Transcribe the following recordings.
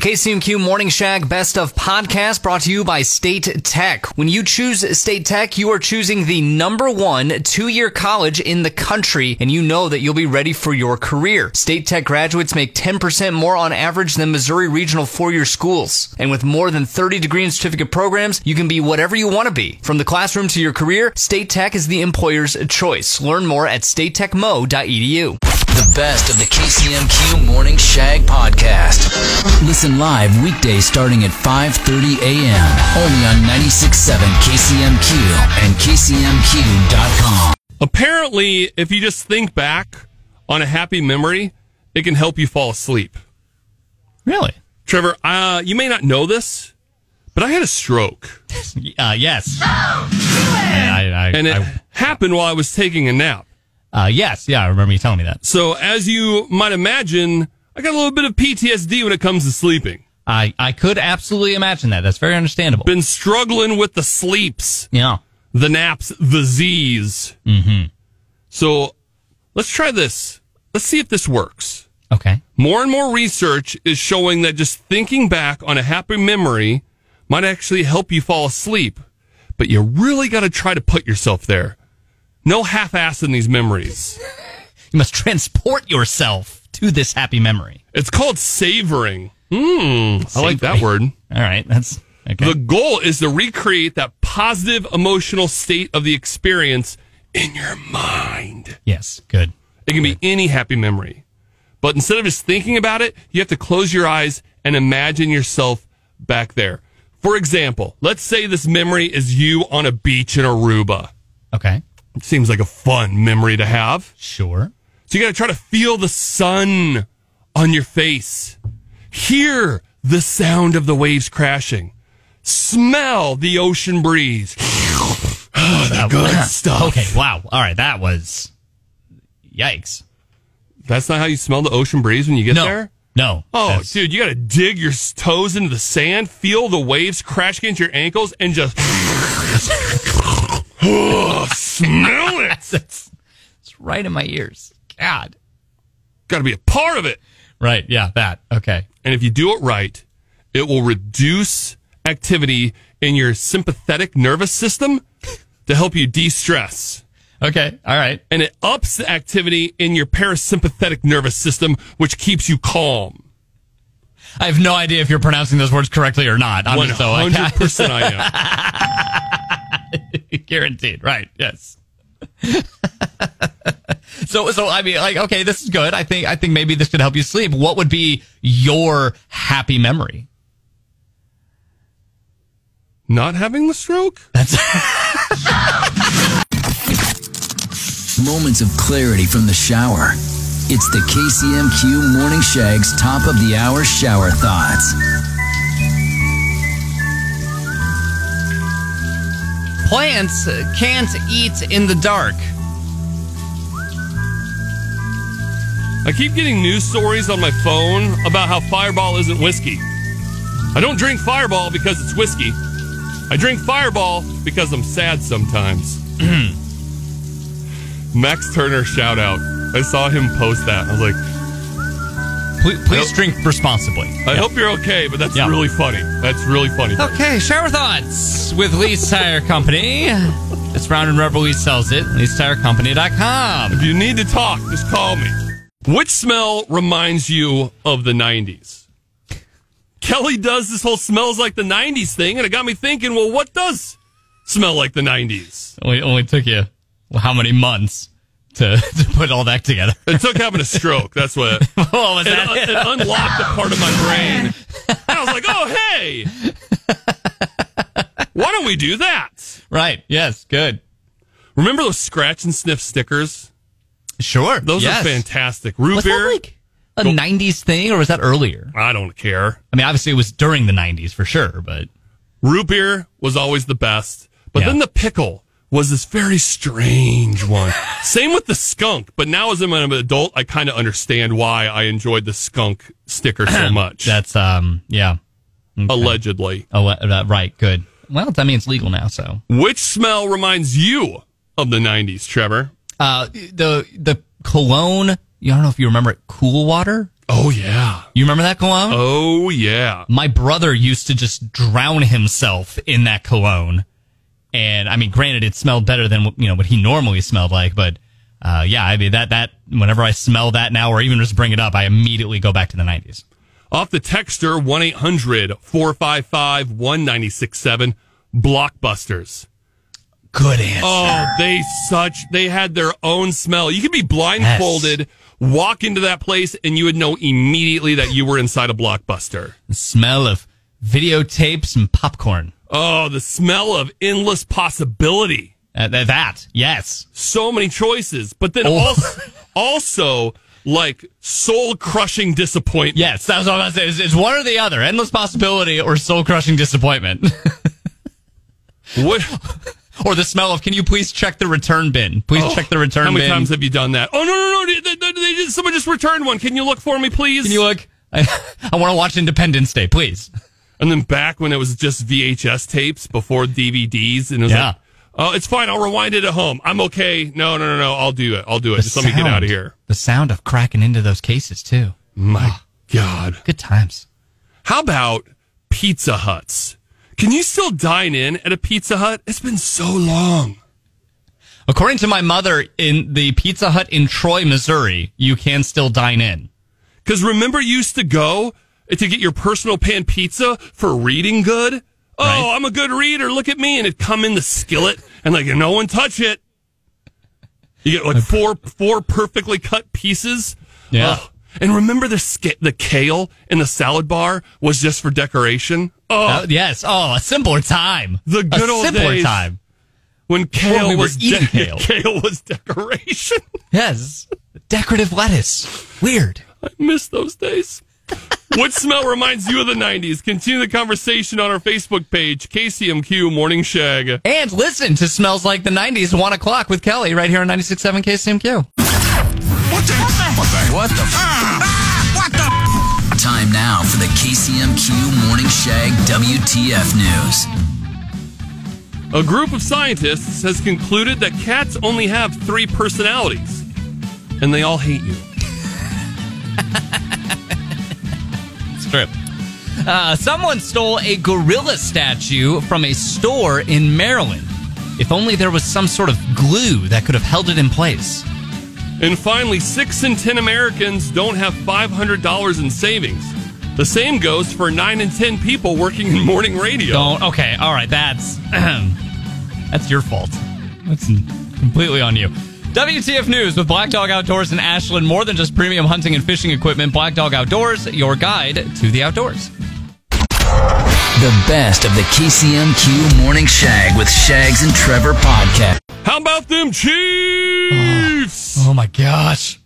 KCMQ Morning Shag Best of Podcast brought to you by State Tech. When you choose State Tech, you are choosing the number one two-year college in the country, and you know that you'll be ready for your career. State Tech graduates make 10% more on average than Missouri regional four-year schools. And with more than 30 degree and certificate programs, you can be whatever you want to be. From the classroom to your career, State Tech is the employer's choice. Learn more at statetechmo.edu. The best of the KCMQ Morning Shag podcast. Listen live weekdays starting at 5:30 a.m. only on 96.7 KCMQ and KCMQ.com. Apparently, if you just think back on a happy memory, it can help you fall asleep. Really? Trevor, uh, you may not know this, but I had a stroke, Uh, yes. I, I, and it I- happened while I was taking a nap. Uh, yes. Yeah, I remember you telling me that. So, as you might imagine, I got a little bit of PTSD when it comes to sleeping. I, I could absolutely imagine that. That's very understandable. Been struggling with the sleeps, yeah. the naps, the Z's. Mm-hmm. So, let's try this. Let's see if this works. Okay. More and more research is showing that just thinking back on a happy memory might actually help you fall asleep, but you really got to try to put yourself there. No half ass in these memories. You must transport yourself to this happy memory. It's called savoring. Hmm, I like that word. All right. That's okay. The goal is to recreate that positive emotional state of the experience in your mind. yes. Good. It can be any happy memory. But instead of just thinking about it, you have to close your eyes and imagine yourself back there. For example, let's say this memory is you on a beach in Aruba. Okay. It seems like a fun memory to have. Sure. So you got to try to feel the sun on your face, hear the sound of the waves crashing, smell the ocean breeze. oh, the good stuff. Okay. Wow. All right. That was. Yikes. That's not how you smell the ocean breeze when you get No. there? No. Oh, That's- dude, you got to dig your toes into the sand, feel the waves crash against your ankles, and just smell it. That's, it's right in my ears. God. Got to be a part of it. Right. Yeah. That. Okay. And if you do it right, it will reduce activity in your sympathetic nervous system to help you de stress. Okay. All right. And it ups the activity in your parasympathetic nervous system, which keeps you calm. I have no idea if you're pronouncing those words correctly or not. I'm just so like, 100% I am. guaranteed. Right. Yes. so, so I mean, like, okay, this is good. I think, I think maybe this could help you sleep. What would be your happy memory? Not having the stroke? that's Moments of clarity from the shower. It's the KCMQ Morning Shag's top of the hour shower thoughts. Plants can't eat in the dark. I keep getting news stories on my phone about how Fireball isn't whiskey. I don't drink Fireball because it's whiskey. I drink Fireball because I'm sad sometimes. Max Turner shout out. I saw him post that. I was like, Please, please drink responsibly. I hope you're okay, but that's Yeah. really funny. That's really funny. Okay, shower thoughts with Lee's Tire Company. It's round and rubber. Lee sells it. Lee'sTireCompany.com. If you need to talk, just call me. Which smell reminds you of the 90s? Kelly does this whole smells like the 90s thing, and it got me thinking, well, what does smell like the 90s? Only, only took you well, how many months to, to put all that together? It took having a stroke. That's what. was It, that? it unlocked a part of my brain. I was like, oh, hey. Why don't we do that? right. Yes. Good. Remember those scratch and sniff stickers? Sure. Those yes. are fantastic. Root Was beer? that like a '90s thing, or was that earlier? I don't care. I mean, obviously it was during the '90s for sure, but Root beer was always the best. But Yeah. then the pickle was this very strange one. Same with the skunk. But now as I'm an adult, I kind of understand why I enjoyed the skunk sticker so much. that's um, yeah. Allegedly. Oh, uh, right. Good. Well, I mean, it's legal now, so Which smell reminds you of the 90s, Trevor? uh, the the cologne. You don't know if you remember it. Cool water. Oh yeah. You remember that cologne? Oh yeah. My brother used to just drown himself in that cologne. And I mean, granted, it smelled better than you know what he normally smelled like, but uh, yeah, I mean that that whenever I smell that now, or even just bring it up, I immediately go back to the nineties. Off the texter 1 800 455 1967 Blockbusters. Good answer. Oh, they such they had their own smell. You could be blindfolded, walk into that place, and you would know immediately that you were inside a blockbuster. The smell of videotapes and popcorn. Oh, the smell of endless possibility. Uh, that, yes. So many choices, but then Oh. also, also like soul crushing disappointment. Yes, that's what I was going to say. It's, one or the other. Endless possibility or soul crushing disappointment. What? or the smell of, can you please check the return bin? Please Oh, check the return bin. How many bin. times have you done that? Oh no no no! They, they, they just, someone just returned one. Can you look for me, please? Can you look? I, I want to watch Independence Day, please. And then back when it was just VHS tapes before DVDs, and it was Yeah. like, oh, it's fine. I'll rewind it at home. I'm okay. No, no, no, no. I'll do it. I'll do it. The just let me get out of here. The sound of cracking into those cases, too. My ah. God. Good times. How about Pizza Huts? Can you still dine in at a Pizza Hut? It's been so long. According to my mother, in the Pizza Hut in Troy, Missouri, you can still dine in. Because remember, you used to go to get your personal pan pizza for reading good. Oh, Right. I'm a good reader. Look at me, and it'd come in the skillet, and like no one touch it. You get like four four perfectly cut pieces. Yeah. And remember the sca- the kale in the salad bar was just for decoration. Oh, Uh, yes. Oh, a simpler time. The good a old simpler days. time. when kale we was eating kale. kale was decoration. Yes. Decorative lettuce. Weird. I miss those days. What smell reminds you of the 90s? Continue the conversation on our Facebook page, KCMQ Morning Shag. And listen to Smells Like the 90s, 1 o'clock with Kelly right here on 96.7 KCMQ. What the? What the? What the? Ah, ah, Time now for the KCMQ Morning Shag WTF News. A group of scientists has concluded that cats only have three personalities, and they all hate you. Strip. Uh, someone stole a gorilla statue from a store in Maryland. If only there was some sort of glue that could have held it in place. And finally, six in 10 Americans don't have $500 in savings. The same goes for nine in 10 people working in morning radio. Don't. Okay. All right. That's that's your fault. That's completely on you. WTF News with Black Dog Outdoors and Ashland. More than just premium hunting and fishing equipment. Black Dog Outdoors, your guide to the outdoors. The best of the KCMQ Morning Shag with Shags and Trevor podcast. How about them Chiefs? Oh, oh my gosh.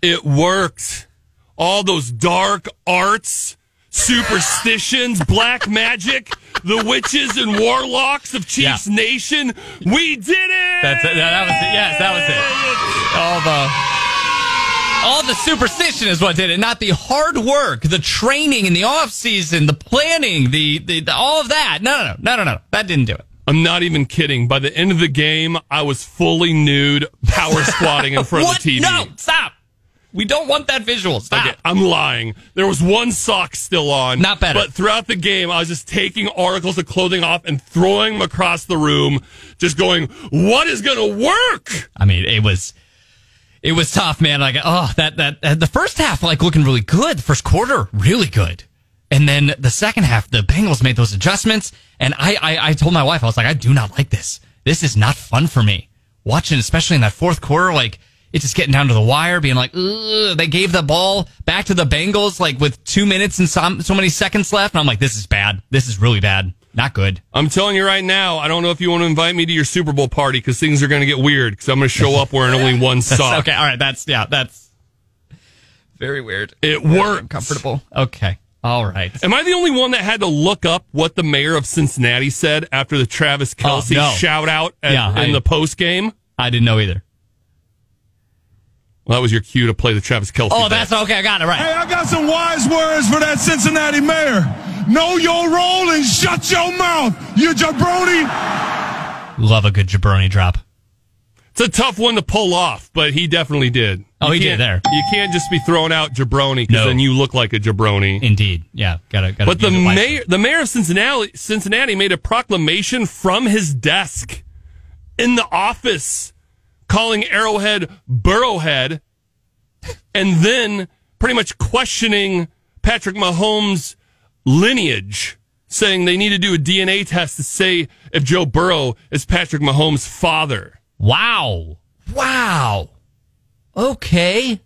It worked. All those dark arts, superstitions, black magic, the witches and warlocks of Chiefs Yeah. Nation. We did it! That's it. That was it. Yes, that was it. All the all the superstition is what did it, not the hard work, the training in the off season, the planning, the, the, the all of that. No, no, no, no, no, no. That didn't do it. I'm not even kidding. By the end of the game, I was fully nude, power squatting in front of the TV. No, stop. We don't want that visual. Stop. Okay, I'm lying. There was one sock still on. Not better. But throughout the game, I was just taking articles of clothing off and throwing them across the room, just going, what is going to work? I mean, it was it was tough, man. Like, oh, that that uh, the first half like looking really good. The first quarter really good, and then the second half, the Bengals made those adjustments, and I I, I told my wife I was like, I do not like this. This is not fun for me watching, especially in that fourth quarter. Like, it's just getting down to the wire, being like, Ugh. they gave the ball back to the Bengals like with two minutes and so, so many seconds left, and I'm like, this is bad. This is really bad. Not good. I'm telling you right now, I don't know if you want to invite me to your Super Bowl party because things are going to get weird because I'm going to show up wearing only one sock. Okay, all right, that's yeah, that's very weird. It works. Comfortable. Okay. All right. Am I the only one that had to look up what the mayor of Cincinnati said after the Travis Kelce Oh, no. shout out at, Yeah, in I- the post game? I didn't know either. Well, that was your cue to play the Travis Kelce. Oh, that's okay. I got it right. Hey, I got some wise words for that Cincinnati mayor. Know your role and shut your mouth, you jabroni. Love a good jabroni drop. It's a tough one to pull off, but he definitely did. Oh, he did there. You can't just be throwing out jabroni because No. then you look like a jabroni. Indeed. Yeah. Gotta, gotta. But the use it wisely. mayor, the mayor of Cincinnati, Cincinnati made a proclamation from his desk in the office, calling Arrowhead Burrowhead, and then pretty much questioning Patrick Mahomes' lineage, saying they need to do a DNA test to say if Joe Burrow is Patrick Mahomes' father. Wow. Wow. Okay.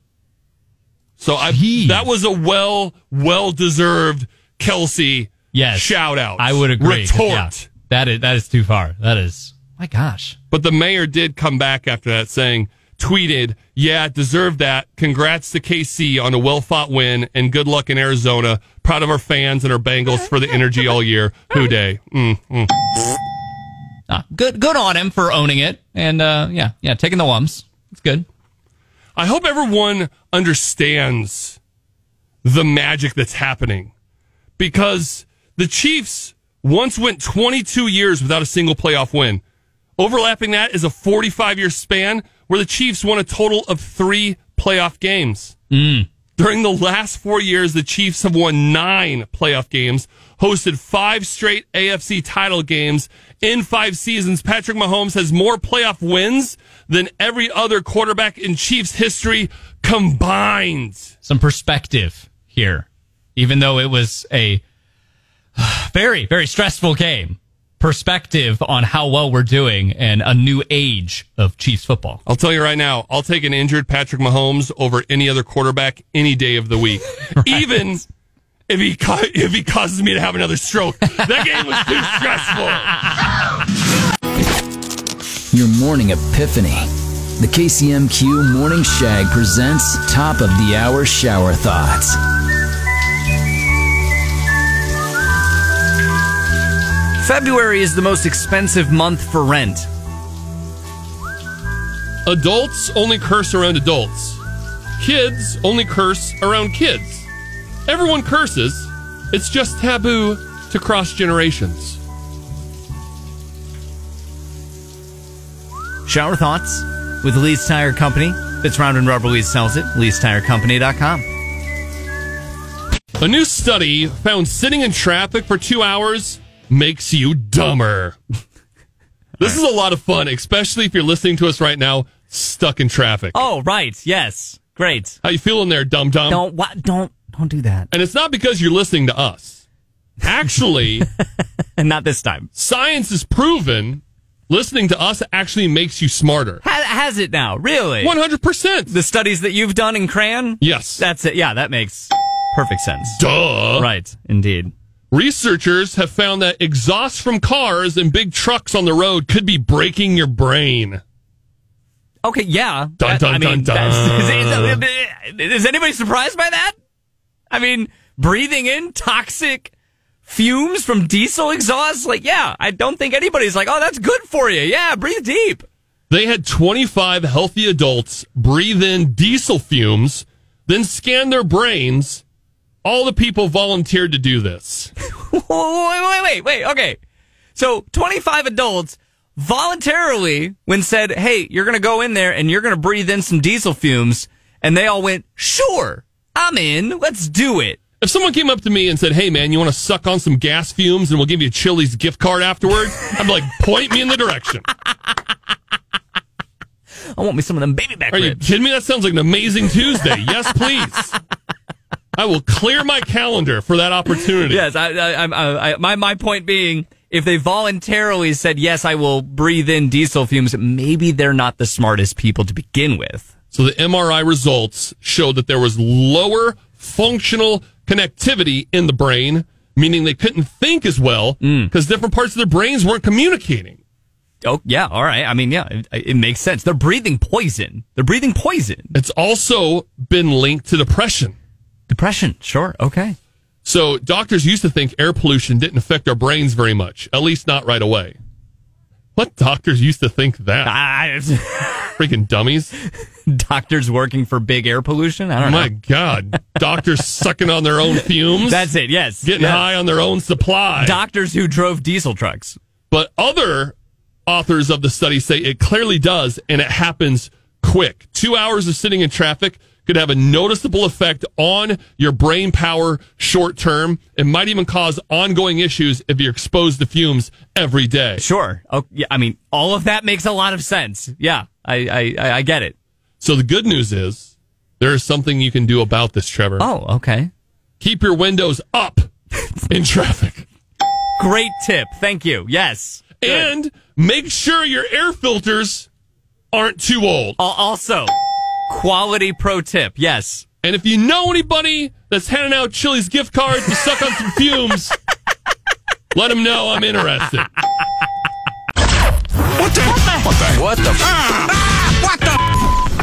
So I, Jeez. that was a well, well deserved Kelce Yes. shout out. I would agree. Retort. yeah, that is that is too far. That is. My gosh. But the mayor did come back after that saying, tweeted, yeah, deserved that. Congrats to KC on a well fought win and good luck in Arizona. Proud of our fans and our Bengals for the energy all year. Who Dey? Mm, mm. Ah, good. Good on him for owning it and uh, yeah, yeah, taking the lumps. It's good. I hope everyone understands the magic that's happening because the Chiefs once went 22 years without a single playoff win. Overlapping that is a 45 year span where the Chiefs won a total of three playoff games. Mm. During the last four years, the Chiefs have won nine playoff games, hosted five straight AFC title games in five seasons. Patrick Mahomes has more playoff wins than every other quarterback in Chiefs history combined. Some perspective here, even though it was a very very stressful game. Perspective on how well we're doing and a new age of Chiefs football. I'll tell you right now, I'll take an injured Patrick Mahomes over any other quarterback any day of the week, even if he ca- if he causes me to have another stroke. That game was too stressful. Your morning epiphany. The KCMQ Morning Shag presents Top of the Hour Shower Thoughts. February is the most expensive month for rent. Adults only curse around adults. Kids only curse around kids. Everyone curses. It's just taboo to cross generations. Shower thoughts with Lee's Tire Company. That's round and rubber Lee sells it. Lee'sTireCompany.com. A new study found sitting in traffic for two hours makes you dumber. This is a lot of fun, especially if you're listening to us right now stuck in traffic. Oh, right. Yes. Great. How you feeling there, dumb dumb? Don't don't don't do that. And it's not because you're listening to us. Actually, And not this time. science has proven listening to us actually makes you smarter. Ha- has it now? Really? 100%. The studies that you've done in Cran? Yes. That's it. Yeah, that makes perfect sense. Duh. Right. Indeed. Researchers have found that exhaust from cars and big trucks on the road could be breaking your brain. Okay. Yeah. Dun, dun, I mean, dun, Is, is- is anybody surprised by that? I mean, breathing in toxic fumes from diesel exhaust? Like, yeah, I don't think anybody's like, oh, that's good for you. Yeah, breathe deep. They had 25 healthy adults breathe in diesel fumes, then scan their brains. All the people volunteered to do this. wait, wait, wait, wait. Okay. So 25 adults voluntarily, when said, hey, you're going to go in there and you're going to breathe in some diesel fumes, and they all went, sure, I'm in. Let's do it. If someone came up to me and said, "Hey, man, you want to suck on some gas fumes, and we'll give you a Chili's gift card afterward," I'm like, "Point me in the direction." I want me some of them baby back Are you kidding me? That sounds like an amazing Tuesday. yes, please. I will clear my calendar for that opportunity. Yes, I, I, I, I, my my point being, if they voluntarily said yes, I will breathe in diesel fumes, maybe they're not the smartest people to begin with. So the MRI results showed that there was lower functional connectivity in the brain, meaning they couldn't think as well mm. because different parts of their brains weren't communicating. Oh yeah, all right. I mean, yeah, it, it makes sense. They're breathing poison. They're breathing poison. It's also been linked to depression. Depression, sure, okay. So doctors used to think air pollution didn't affect our brains very much, at least not right away. What doctors used to think that? I, Freaking dummies. doctors working for big air pollution. I don't My know. God. Doctors sucking on their own fumes, That's it. Yes, getting Yes. high on their own supply. Doctors who drove diesel trucks. But other authors of the study say it clearly does, and it happens quick. Two hours of sitting in traffic could have a noticeable effect on your brain power short term. It might even cause ongoing issues if you're exposed to fumes every day. Sure. Oh, yeah. I mean, all of that makes a lot of sense. Yeah, I, I, I get it. So the good news is there is something you can do about this, Trevor. Oh, okay. Keep your windows up in traffic. Great tip. Thank you. Yes. Good. And make sure your air filters aren't too old. Al- also, quality pro tip. Yes. And if you know anybody that's handing out Chili's gift cards to suck on some fumes, let them know I'm interested. What the? What the? what the? Ah,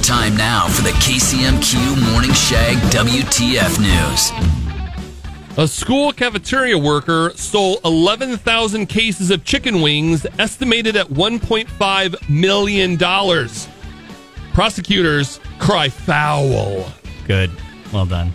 Time now for the KCMQ Morning Shag WTF News. A school cafeteria worker stole 11,000 cases of chicken wings, estimated at $1.5 million. Prosecutors cry foul. Good. Well done.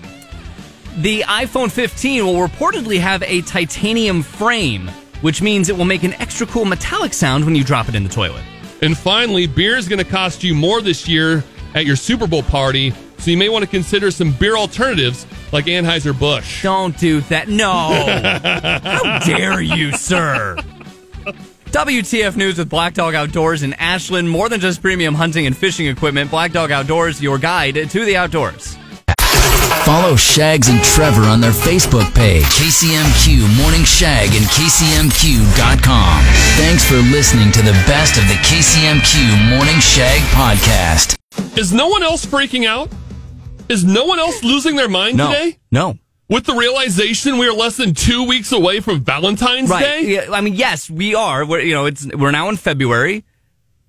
The iPhone 15 will reportedly have a titanium frame, which means it will make an extra cool metallic sound when you drop it in the toilet. And finally, beer is going to cost you more this year at your Super Bowl party, so you may want to consider some beer alternatives like Anheuser-Busch. Don't do that. No. How dare you, sir? WTF News with Black Dog Outdoors in Ashland. More than just premium hunting and fishing equipment, Black Dog Outdoors, your guide to the outdoors. Follow Shags and Trevor on their Facebook page, KCMQ Morning Shag and KCMQ.com. Thanks for listening to the best of the KCMQ Morning Shag podcast. Is no one else freaking out? Is no one else losing their mind No. today? No. With the realization we are less than two weeks away from Valentine's Right. Day? Yeah, I mean, yes, we are. We're, you know, it's we're now in February.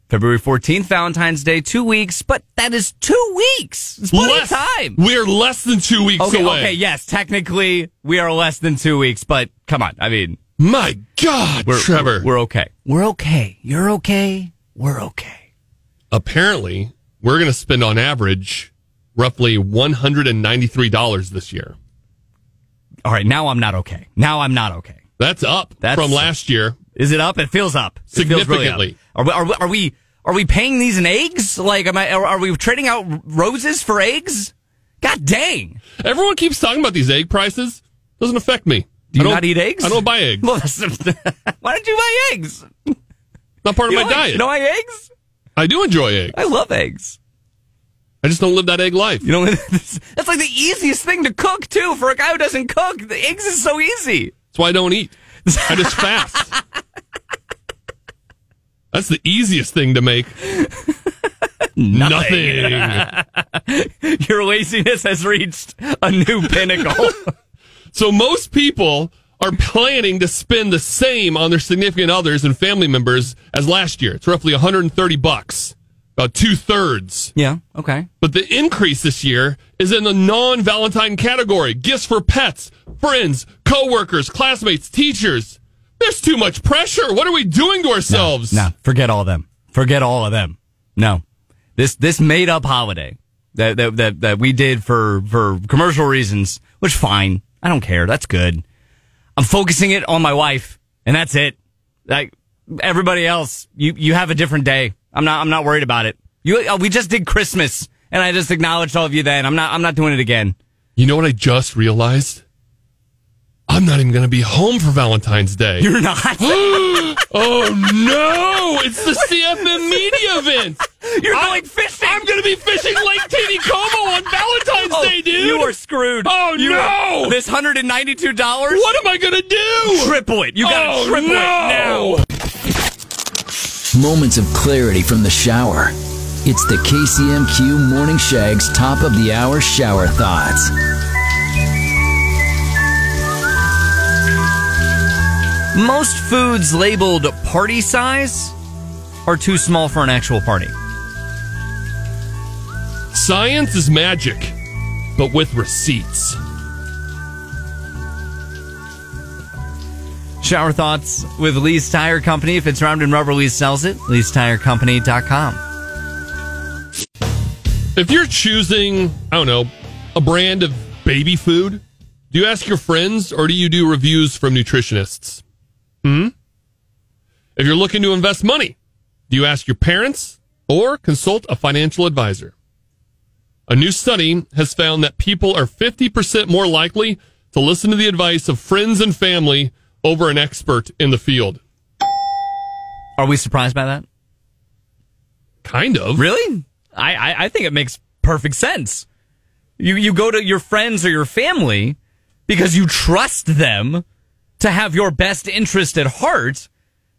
February 14th, Valentine's Day, two weeks, but that is two weeks. It's plenty Less, of time. We're less than two weeks Okay, away. okay, yes, technically we are less than two weeks, but come on. I mean, My God, we're, Trevor. We're, we're okay. We're okay. You're okay. We're okay. Apparently, we're going to spend on average roughly $193 this year. All right, now I'm not okay. Now I'm not okay. That's up That's- from last year. Is it up? It feels up. It feels really up. Significantly. Are we, are we? Are we? Are we paying these in eggs? Like, am I? Are, are we trading out roses for eggs? God dang! Everyone keeps talking about these egg prices. Doesn't affect me. Do you don't- eat eggs? I don't buy eggs. Well, why don't you buy eggs? Not part of my like- diet. You don't like eggs? I do enjoy eggs. I love eggs. I just don't live that egg life. You know, that's like the easiest thing to cook too. For a guy who doesn't cook, the eggs is so easy. That's why I don't eat. I just fast. That's the easiest thing to make. Nothing. Your laziness has reached a new pinnacle. So most people are planning to spend the same on their significant others and family members as last year. It's roughly 130 bucks, about two thirds. yeah. Okay. But the increase this year is in the non-Valentine category. Gifts for pets, friends, coworkers, classmates, teachers. There's too much pressure. What are we doing to ourselves? No, forget all of them. Forget all of them. No, this this made up holiday that that that, that we did for for commercial reasons, which fine. I don't care. That's good. I'm focusing it on my wife, and that's it. Like everybody else, you you have a different day. I'm not I'm not worried about it. You uh, we just did Christmas, and I just acknowledged all of you then. I'm not I'm not doing it again. You know what I just realized? I'm not even going to be home for Valentine's Day. You're not. oh no! It's the CFM media event. You're I'm- going fishing. I'm going to be fishing Lake Taneycomo on Valentine's Oh, Day, dude. You are screwed. Oh, You no. are- this hundred and ninety two dollars. What am I going to do? Triple it. You got to oh, triple no. it now. Moments of clarity from the shower. It's the KCMQ Morning Shag's top of the hour shower thoughts. Most foods labeled party size are too small for an actual party. Science is magic, but with receipts. Shower thoughts with Lee's Tire Company. If it's round and rubber, Lee sells it. Lee'sTireCompany.com. If you're choosing, I don't know, a brand of baby food, do you ask your friends or do you do reviews from nutritionists? Hmm? If you're looking to invest money, do you ask your parents or consult a financial advisor. A new study has found that people are 50% more likely to listen to the advice of friends and family over an expert in the field. Are we surprised by that? Kind of. Really? I, I, I think it makes perfect sense. You you go to your friends or your family because you trust them to have your best interest at heart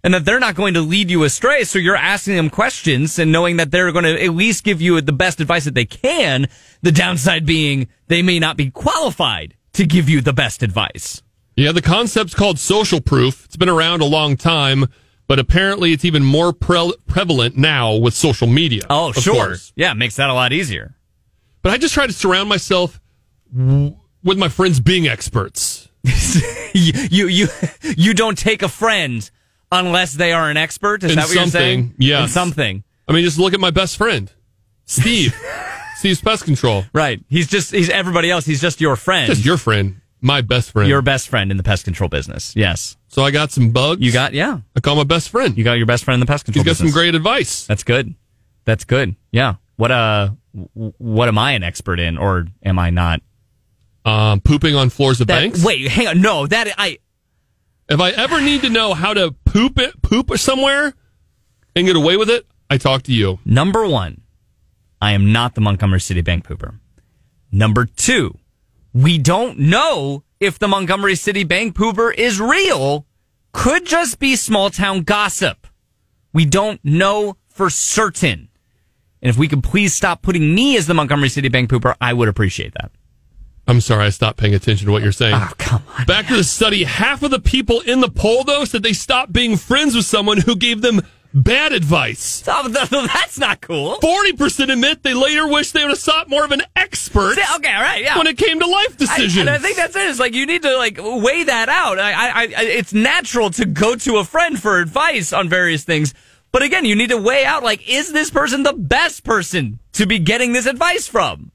and that they're not going to lead you astray. So you're asking them questions and knowing that they're going to at least give you the best advice that they can. The downside being they may not be qualified to give you the best advice. Yeah, the concept's called social proof. It's been around a long time, but apparently it's even more pre- prevalent now with social media. Oh, of sure. course. Yeah, it makes that a lot easier. But I just try to surround myself w- with my friends being experts. you, you you you don't take a friend unless they are an expert. Is In that what you're saying? Yeah, something. I mean, just look at my best friend, Steve. Steve's Pest Control. Right. He's just he's everybody else. He's just your friend. Just your friend, my best friend. your best friend in the pest control business. Yes. so I got some bugs. You got yeah. I call my best friend. You got your best friend in the pest control He's got some great advice. That's good. That's good. Yeah. What uh what am I an expert in or am I not? Um, pooping on floors of That, banks. wait, hang on. No, that I If I ever need to know how to poop it, poop somewhere, and get away with it, I talk to you. Number one, I am not the Montgomery City Bank pooper. Number two, we don't know if the Montgomery City Bank pooper is real. Could just be small town gossip. We don't know for certain. And if we could please stop putting me as the Montgomery City Bank pooper, I would appreciate that. I'm sorry, I stopped paying attention to what you're saying. Oh, come on. Back to the study. Half of the people in the poll, though, said they stopped being friends with someone who gave them bad advice. Oh, th- th- that's not cool. 40% admit they later wish they would have sought more of an expert See, Okay, all right, yeah. when it came to life I, decisions. and I think that's it. It's like you need to like weigh that out. I, I, I, it's natural to go to a friend for advice on various things, but again, you need to weigh out like, is this person the best person to be getting this advice from?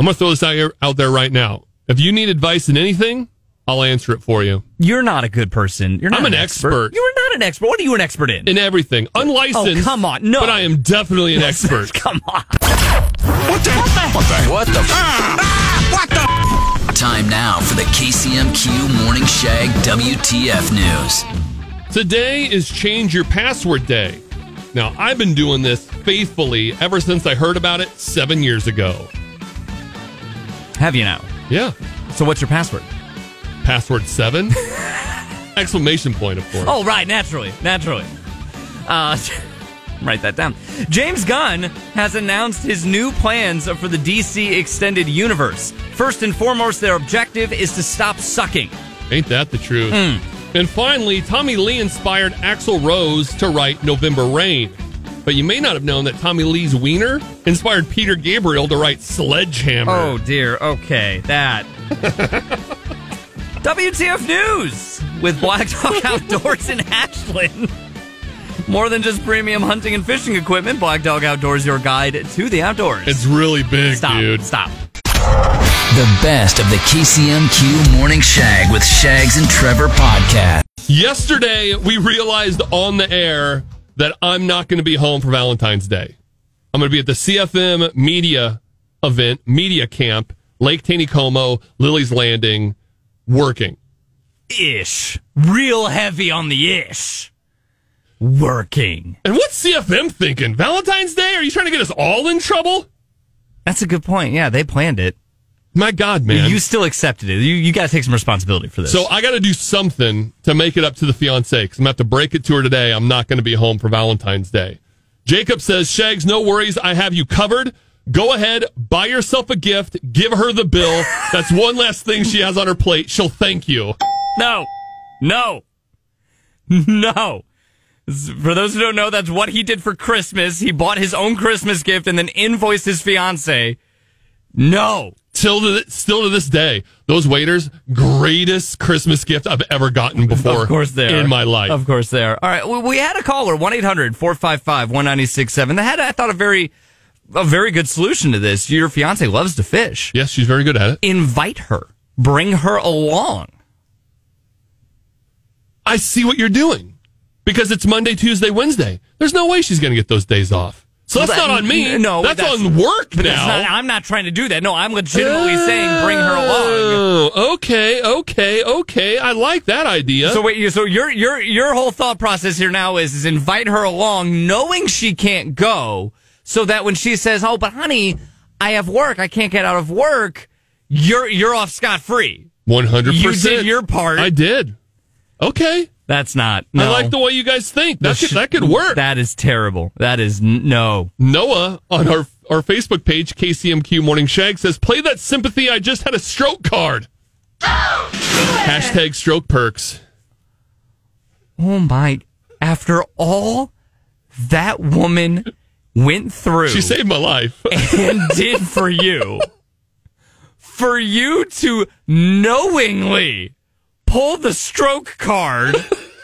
I'm going to throw this out, here, out there right now. If you need advice in anything, I'll answer it for you. You're not a good person. You're not I'm an expert. You're not an expert. What are you an expert in? In everything. Unlicensed. Oh, come on. No. But I am definitely an expert. Come on. What the? What the? What the? What the? Ah! Time now for the KCMQ Morning Shag WTF News. Today is Change Your Password Day. Now, I've been doing this faithfully ever since I heard about it seven years ago. Have you now? Yeah. So what's your password? Password seven? Exclamation point, of course. Oh, right. Naturally. Naturally. Uh, write that down. James Gunn has announced his new plans for the DC Extended Universe. First and foremost, their objective is to stop sucking. Ain't that the truth? Hmm. And finally, Tommy Lee inspired Axl Rose to write November Rain. But you may not have known that Tommy Lee's wiener inspired Peter Gabriel to write Sledgehammer. Oh, dear. Okay. That. WTF News with Black Dog Outdoors in Ashland. More than just premium hunting and fishing equipment, Black Dog Outdoors, your guide to the outdoors. It's really big, stop. dude. Stop. The best of the KCMQ Morning Shag with Shags and Trevor podcast. Yesterday, we realized on the air that I'm not going to be home for Valentine's Day. I'm going to be at the CFM media event, media camp, Lake Taneycomo, Lilleys' Landing, working. ish. Real heavy on the ish. Working. And what's CFM thinking? Valentine's Day? Are you trying to get us all in trouble? That's a good point. Yeah, they planned it. My God, man. You still accepted it. You, you got to take some responsibility for this. so I got to do something to make it up to the fiance because I'm going to have to break it to her today. I'm not going to be home for Valentine's Day. Jacob says, Shags, no worries. I have you covered. Go ahead, buy yourself a gift, give her the bill. That's one last thing she has on her plate. She'll thank you. no, no, no. For those who don't know, that's what he did for Christmas. He bought his own Christmas gift and then invoiced his fiance. No. Till to th- still to this day, those waiters, greatest Christmas gift I've ever gotten before. Of course they are. in my life. Of course they are. All right. We, we had a caller, 1-800-455-1967. That had, I thought, a very, a very good solution to this. Your fiance loves to fish. yes, she's very good at it. Invite her. Bring her along. I see what you're doing because it's Monday, Tuesday, Wednesday. There's no way she's going to get those days off. So that's not on me. No, that's, that's- on work now. not- I'm not trying to do that. No, I'm legitimately saying bring her along. Oh, okay, okay, okay. I like that idea. So wait, so your your your whole thought process here now is is invite her along, knowing she can't go, so that when she says, "Oh, but honey, I have work, I can't get out of work," you're you're off scot free. One hundred percent. You did your part. I did. Okay. That's not. No. I like the way you guys think. That could, that could work. That is terrible. That is no. Noah on our our Facebook page, KCMQ Morning Shag, says, "Play that sympathy. I just had a stroke card." Hashtag stroke perks. Oh my! After all that woman went through, She saved my life. and did for you, for you to knowingly pull the stroke card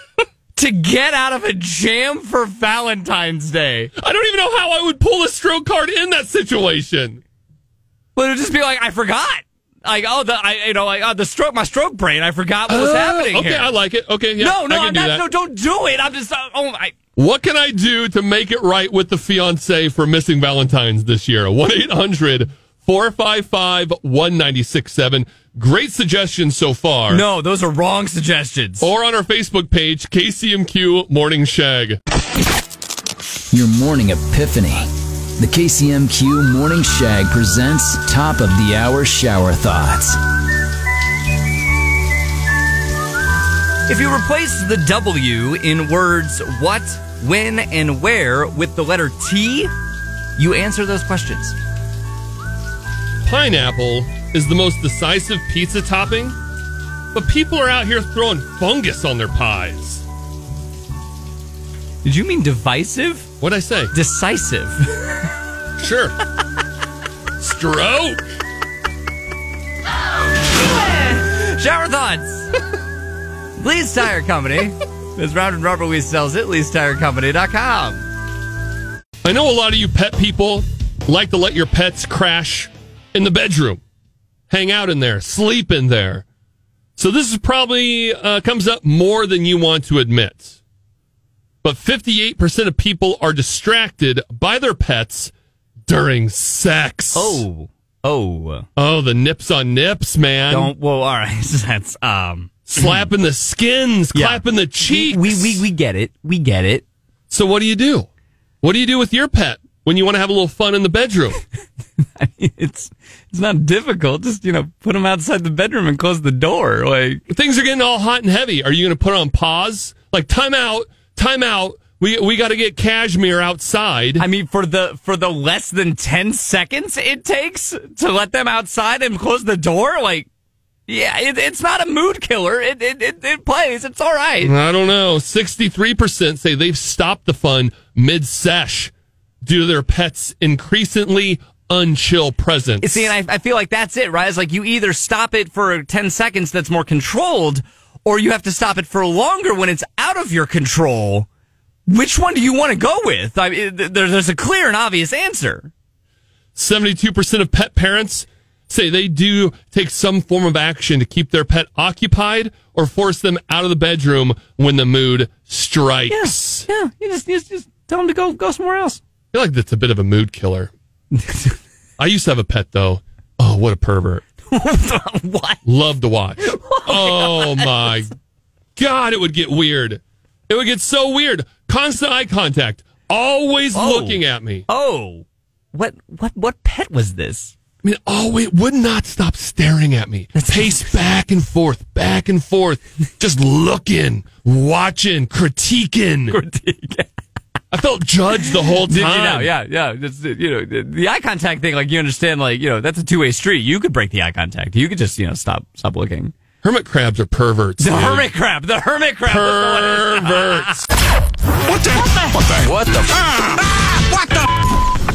to get out of a jam for Valentine's Day. I don't even know how I would pull a stroke card in that situation. But it would just be like, I forgot. Like, oh, the, I, you know, like, oh, the stroke, my stroke brain, I forgot what was happening Uh, okay, here. I like it. Okay, yeah, no, no, I can I'm do not, that. no, don't do it. I'm just, uh, oh, I, What can I do to make it right with the fiance for missing Valentine's this year? 1 800 455 1967. Great suggestions so far. no, those are wrong suggestions. Or on our Facebook page, KCMQ Morning Shag. Your morning epiphany. The KCMQ Morning Shag presents Top of the Hour Shower Thoughts. If you replace the W in words what, when, and where with the letter T, you answer those questions. Pineapple is the most decisive pizza topping, but people are out here throwing fungus on their pies. Did you mean divisive? What'd I say? Decisive. Sure. Stroke. Shower thoughts. Lee's Tire Company. As Round and Rubber Lease sells it, Lee'sTireCompany.com. I know a lot of you pet people like to let your pets crash in the bedroom, hang out in there, sleep in there. So this is probably uh, comes up more than you want to admit. But 58% of people are distracted by their pets during sex. Oh. Oh. Oh, the nips on nips, man. Don't, well, all right. That's, um, Slapping the skins, Yeah. clapping the cheeks. we, we, we get it. We get it. so what do you do? What do you do with your pet when you want to have a little fun in the bedroom? it's it's not difficult. Just you know, put them outside the bedroom and close the door. Like things are getting all hot and heavy. Are you going to put on pause? Like time out, time out. We we got to get Cashmere outside. I mean, for the for the less than ten seconds it takes to let them outside and close the door. Like, yeah, it, it's not a mood killer. It it, it it plays. It's all right. I don't know. Sixty three percent say they've stopped the fun mid sesh due to their pets' increasingly unchill presence. See, and I, I feel like that's it, right? It's like you either stop it for 10 seconds that's more controlled, or you have to stop it for longer when it's out of your control. Which one do you want to go with? I mean, there, there's a clear and obvious answer. 72% of pet parents say they do take some form of action to keep their pet occupied or force them out of the bedroom when the mood strikes. Yeah, you just, you just, just tell them to go, go somewhere else. I feel like that's a bit of a mood killer. I used to have a pet though. Oh, what a pervert. what? Love to watch. Oh, oh my God, it would get weird. It would get so weird. Constant eye contact. Always Oh. looking at me. Oh, what, what, what pet was this? I mean, oh, it would not stop staring at me. Pace back and forth, back and forth, just looking, watching, critiquing. I felt judged the whole time. Did you know? Yeah, yeah. It's, you know, the, the eye contact thing. Like you understand, like you know, that's a two way street. You could break the eye contact. You could just you know stop stop looking. Hermit crabs are perverts. The dude. hermit crab. The hermit crab. Perverts.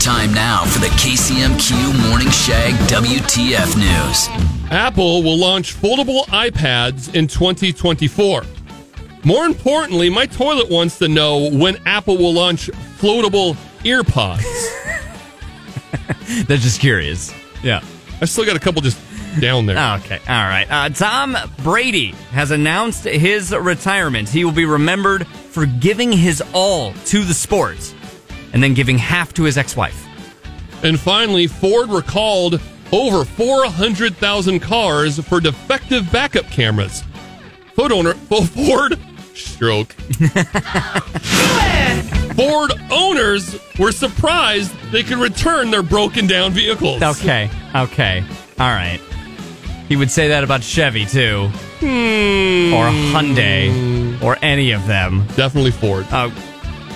Time now for the KCMQ Morning Shag WTF News. Apple will launch foldable iPads in 2024. More importantly, my toilet wants to know when Apple will launch floatable earpods. They're just curious. Yeah. I still got a couple just down there. Okay. All right. Uh, Tom Brady has announced his retirement. He will be remembered for giving his all to the sport. And then giving half to his ex-wife. And finally, Ford recalled over 400,000 cars for defective backup cameras. Ford owner, Ford stroke. Ford owners were surprised they could return their broken down vehicles. Okay, okay, all right. He would say that about Chevy too, Hmm. or Hyundai, or any of them. Definitely Ford. Uh,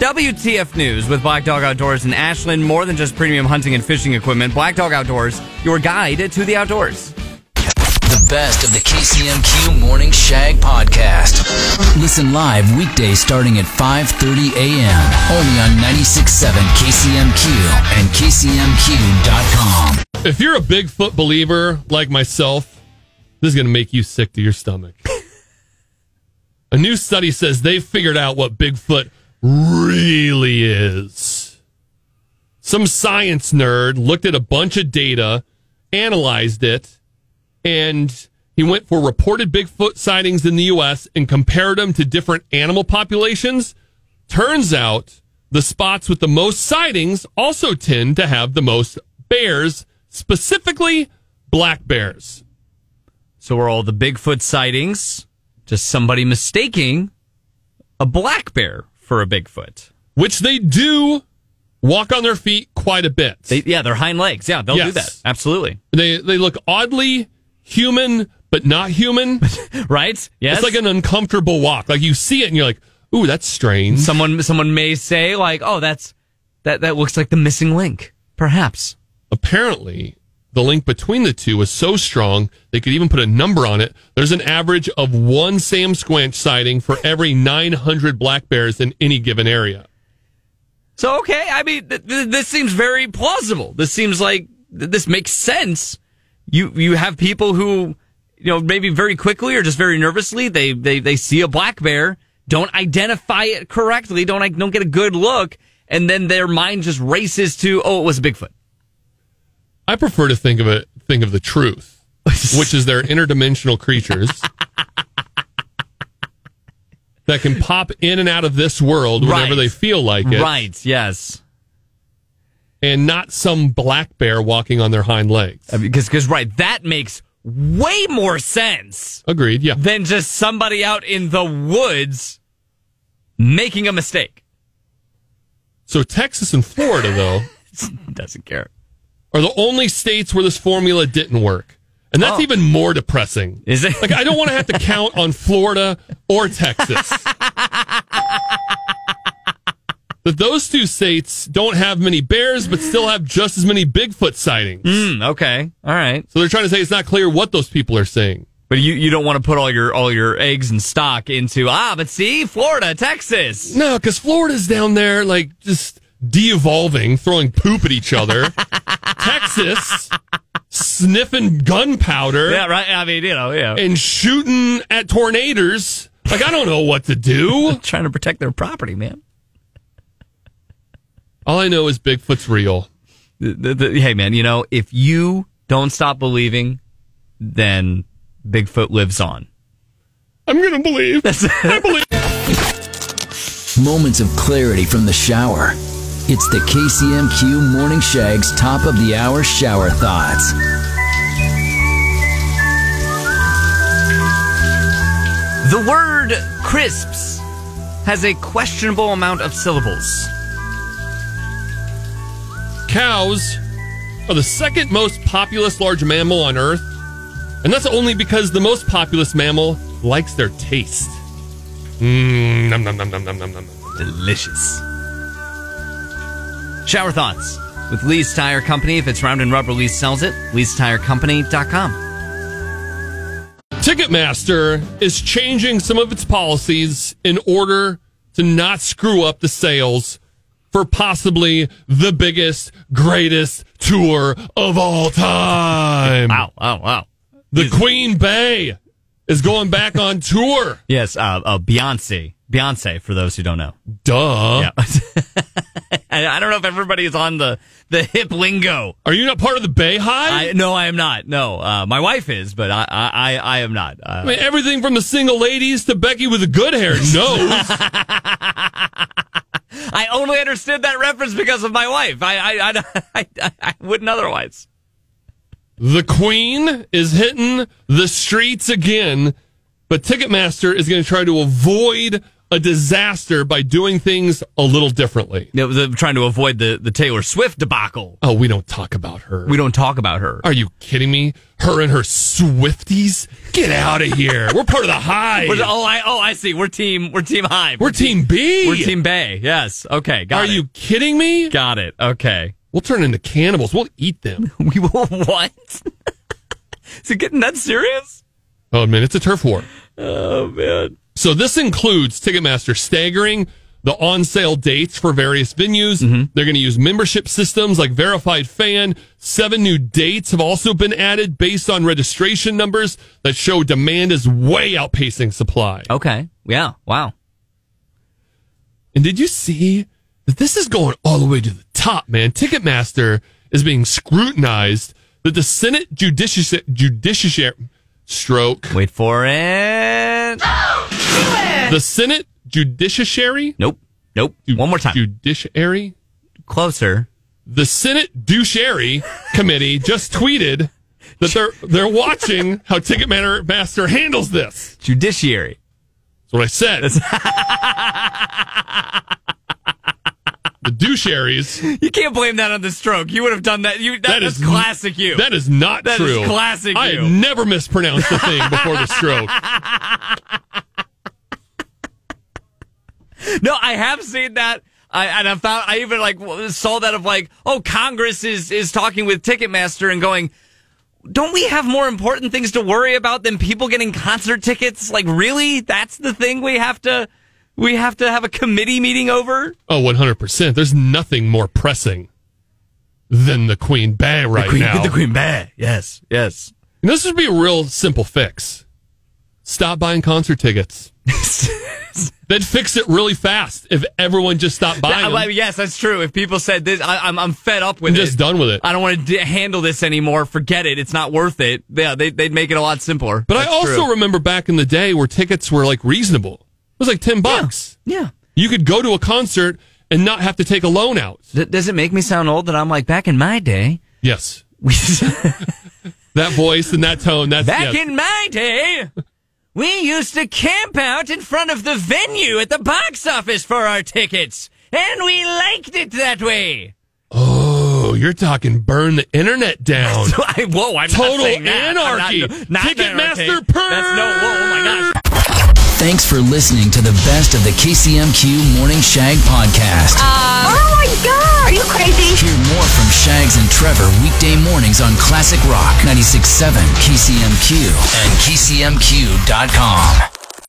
WTF News with Black Dog Outdoors in Ashland. More than just premium hunting and fishing equipment, Black Dog Outdoors, your guide to the outdoors. The best of the KCMQ Morning Shag podcast. Listen live weekdays starting at 5:30 a.m. only on 96.7 KCMQ and KCMQ.com. If you're a Bigfoot believer like myself, this is going to make you sick to your stomach. a new study says they've figured out what Bigfoot really is. Some science nerd looked at a bunch of data, analyzed it, and he went for reported Bigfoot sightings in the U.S. and compared them to different animal populations. Turns out the spots with the most sightings also tend to have the most bears, specifically black bears. So are all the Bigfoot sightings just somebody mistaking a black bear for a Bigfoot? Which they do walk on their feet quite a bit. They, yeah, their hind legs. Yeah, they'll do that. Absolutely. they they look oddly human but not human. Right? Yes. It's like an uncomfortable walk. Like you see it and you're like, "Ooh, that's strange." someone someone may say like, "Oh, that's that that looks like the missing link." Perhaps. apparently the link between the two was so strong they could even put a number on it. There's an average of one Sasquatch sighting for every 900 black bears in any given area. So okay, I mean, th- th- this seems very plausible. This seems like th- this makes sense. You you have people who you know maybe very quickly or just very nervously they they they see a black bear, don't identify it correctly, don't don't get a good look, and then their mind just races to oh it was Bigfoot. I prefer to think of it think of the truth, which is they're interdimensional creatures that can pop in and out of this world whenever Right. they feel like it, Right? Yes. and not some black bear walking on their hind legs. Because because right that makes way more sense Agreed. Yeah. than just somebody out in the woods making a mistake. So Texas and Florida, though, Doesn't care. Are the only states where this formula didn't work. And that's Oh. even more depressing. Is it? Like, I don't want to have to count on Florida or Texas. that those two states don't have many bears, but still have just as many Bigfoot sightings. Hmm, okay. All right. So they're trying to say it's not clear what those people are saying. But you, you don't want to put all your all your eggs and stock into ah, but see, Florida, Texas. No, because Florida's down there, like, just de evolving, throwing poop at each other. Texas, sniffing gunpowder. Yeah, right. I mean, you know, yeah. and shooting at tornadoes. Like, I don't know what to do. Trying to protect their property, man. All I know is Bigfoot's real. The- the- the- hey, man, you know, if you don't stop believing, then Bigfoot lives on. I'm going to believe. I believe. Moments of clarity from the shower. It's the KCMQ Morning Shag's top of the hour shower thoughts. The word crisps has a questionable amount of syllables. Cows are the second most populous large mammal on Earth. And that's only because the most populous mammal likes their taste. Mmm, nom, nom, nom, nom, nom, nom, nom. Delicious. Shower thoughts with Lee's Tire Company. If it's round and rubber, Lee sells it. Lee'sTireCompany.com. Ticketmaster is changing some of its policies in order to not screw up the sales for possibly the biggest, greatest tour of all time. Wow, wow, wow. The Queen Bey is going back on tour. Yes, uh, uh, Beyonce. Beyonce, for those who don't know. Duh. Yeah. I, I don't know if everybody is on the, the hip lingo. Are you not part of the BeyHive? I, no, I am not. No, uh, my wife is, but I, I, I, I am not. Uh, I mean, everything from the single ladies to Becky with the good hair knows. I only understood that reference because of my wife. I I, I, I, I wouldn't otherwise. The Queen is hitting the streets again, but Ticketmaster is going to try to avoid a disaster by doing things a little differently. You know, the, trying to avoid the, the Taylor Swift debacle. Oh, we don't talk about her. We don't talk about her. Are you kidding me? Her and her Swifties? Get out of here. We're part of the Hive. We're- oh, I oh I see. We're team we're team Hive. We're Team B. We're team Bey. Yes. Okay. Got Are it. you kidding me? Got it. Okay. We'll turn into cannibals. We'll eat them. We will what? Is it getting that serious? Oh man, it's a turf war. Oh man. So this includes Ticketmaster staggering the on-sale dates for various venues. Mm-hmm. They're going to use membership systems like Verified Fan. Seven new dates have also been added based on registration numbers that show demand is way outpacing supply. Okay. Yeah. Wow. And did you see that this is going all the way to the top, man? Ticketmaster is being scrutinized that the Senate Judiciary, judiciary stroke, Wait for it. The Senate Judiciary, Nope. Nope. One more time. Judiciary, Closer. the Senate Judiciary Committee just tweeted that they're they're watching how Ticketmaster handles this. Judiciary. That's what I said. the doucheries. You can't blame that on the stroke. You would have done that. You that, That that's classic you. That is not That is true. classic I you. have never mispronounced a thing before the stroke. No, I have seen that. I, and I found I even like saw that of like, oh, Congress is is talking with Ticketmaster and going, don't we have more important things to worry about than people getting concert tickets? Like, really? That's the thing we have to we have to have a committee meeting over? Oh, 100%. There's nothing more pressing than the Queen Bee right Queen, now. the Queen Bee. Yes, yes. And this would be a real simple fix. Stop buying concert tickets. They'd fix it really fast if everyone just stopped buying them yes, that's true. If people said this, I, I'm I'm fed up with and it. just done with it. I don't want to d- handle this anymore. Forget it. It's not worth it. Yeah, they, they'd make it a lot simpler. But I also true. remember back in the day where tickets were like reasonable. It was like 10 bucks. yeah. You could go to a concert and not have to take a loan out. Does it make me sound old that I'm like back in my day? Yes. That voice and that tone. That's back yes. in my day, we used to camp out in front of the venue at the box office for our tickets, and we liked it that way. Oh, you're talking burn the internet down. I, whoa, I'm Total not anarchy. Not, not Ticketmaster anarchy. purge. That's no. Whoa, oh my gosh. Thanks for listening to the best of the KCMQ Morning Shag podcast. Uh, oh my god! Are you crazy? Hear more from Shags and Trevor weekday mornings on Classic Rock 96.7 KCMQ and KCMQ.com.